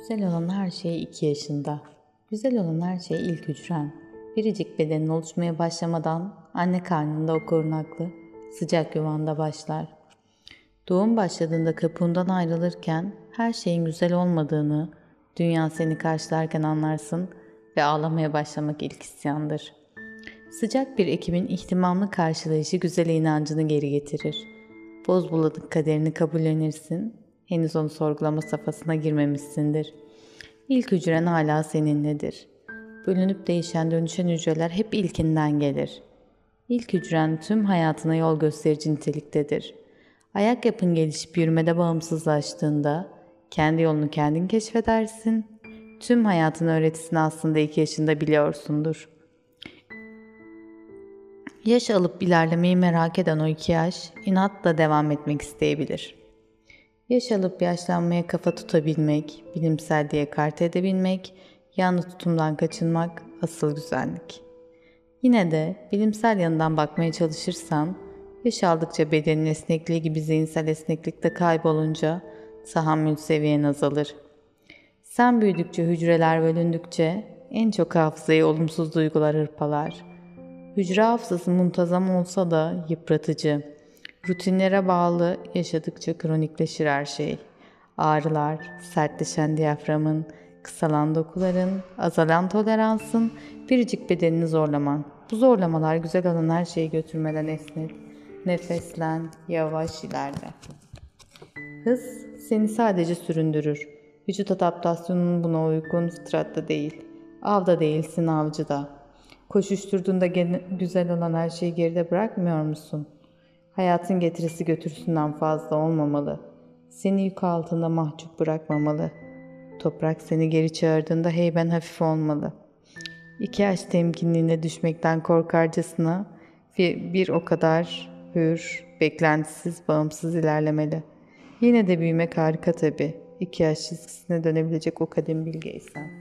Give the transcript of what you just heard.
Güzel olan her şey iki yaşında. Güzel olan her şey ilk hücren. Biricik bedenin oluşmaya başlamadan anne karnında o korunaklı, sıcak yuvanda başlar. Doğum başladığında kapuğundan ayrılırken her şeyin güzel olmadığını, dünya seni karşılarken anlarsın ve ağlamaya başlamak ilk isyandır. Sıcak bir ekibin ihtimamlı karşılayışı güzel inancını geri getirir. Boz bulanık kaderini kabullenirsin, henüz onu sorgulama safhasına girmemişsindir. İlk hücren hala seninledir. Bölünüp değişen dönüşen hücreler hep ilkinden gelir. İlk hücren tüm hayatına yol gösterici niteliktedir. Ayak yapın gelişip yürümede bağımsızlaştığında kendi yolunu kendin keşfedersin. Tüm hayatın öğretisini aslında iki yaşında biliyorsundur. Yaş alıp ilerlemeyi merak eden o iki yaş inatla devam etmek isteyebilir. Yaş alıp yaşlanmaya kafa tutabilmek, bilimsel diye kart edebilmek, yanlış tutumdan kaçınmak asıl güzellik. Yine de bilimsel yanından bakmaya çalışırsan, yaş aldıkça bedenin esnekliği gibi zihinsel esneklik de kaybolunca tahammül seviyen azalır. Sen büyüdükçe hücreler bölündükçe en çok hafızayı olumsuz duygular hırpalar. Hücre hafızası muntazam olsa da yıpratıcı. Rutinlere bağlı yaşadıkça kronikleşir her şey. Ağrılar, sertleşen diyaframın, kısalan dokuların, azalan toleransın, biricik bedenini zorlaman. Bu zorlamalar güzel olan her şeyi götürmeden esnet. Nefeslen, yavaş ilerle. Hız seni sadece süründürür. Vücut adaptasyonun buna uygun stratta değil. Avda değilsin avcıda. Koşuşturduğunda güzel olan her şeyi geride bırakmıyor musun? Hayatın getirisi götürüsünden fazla olmamalı. Seni yük altında mahcup bırakmamalı. Toprak seni geri çağırdığında heyben hafif olmalı. İki yaş temkinliğine düşmekten korkarcasına bir, o kadar hür, beklentisiz, bağımsız ilerlemeli. Yine de büyümek harika tabii. İki yaş çizgisine dönebilecek o kadim bilgeysen.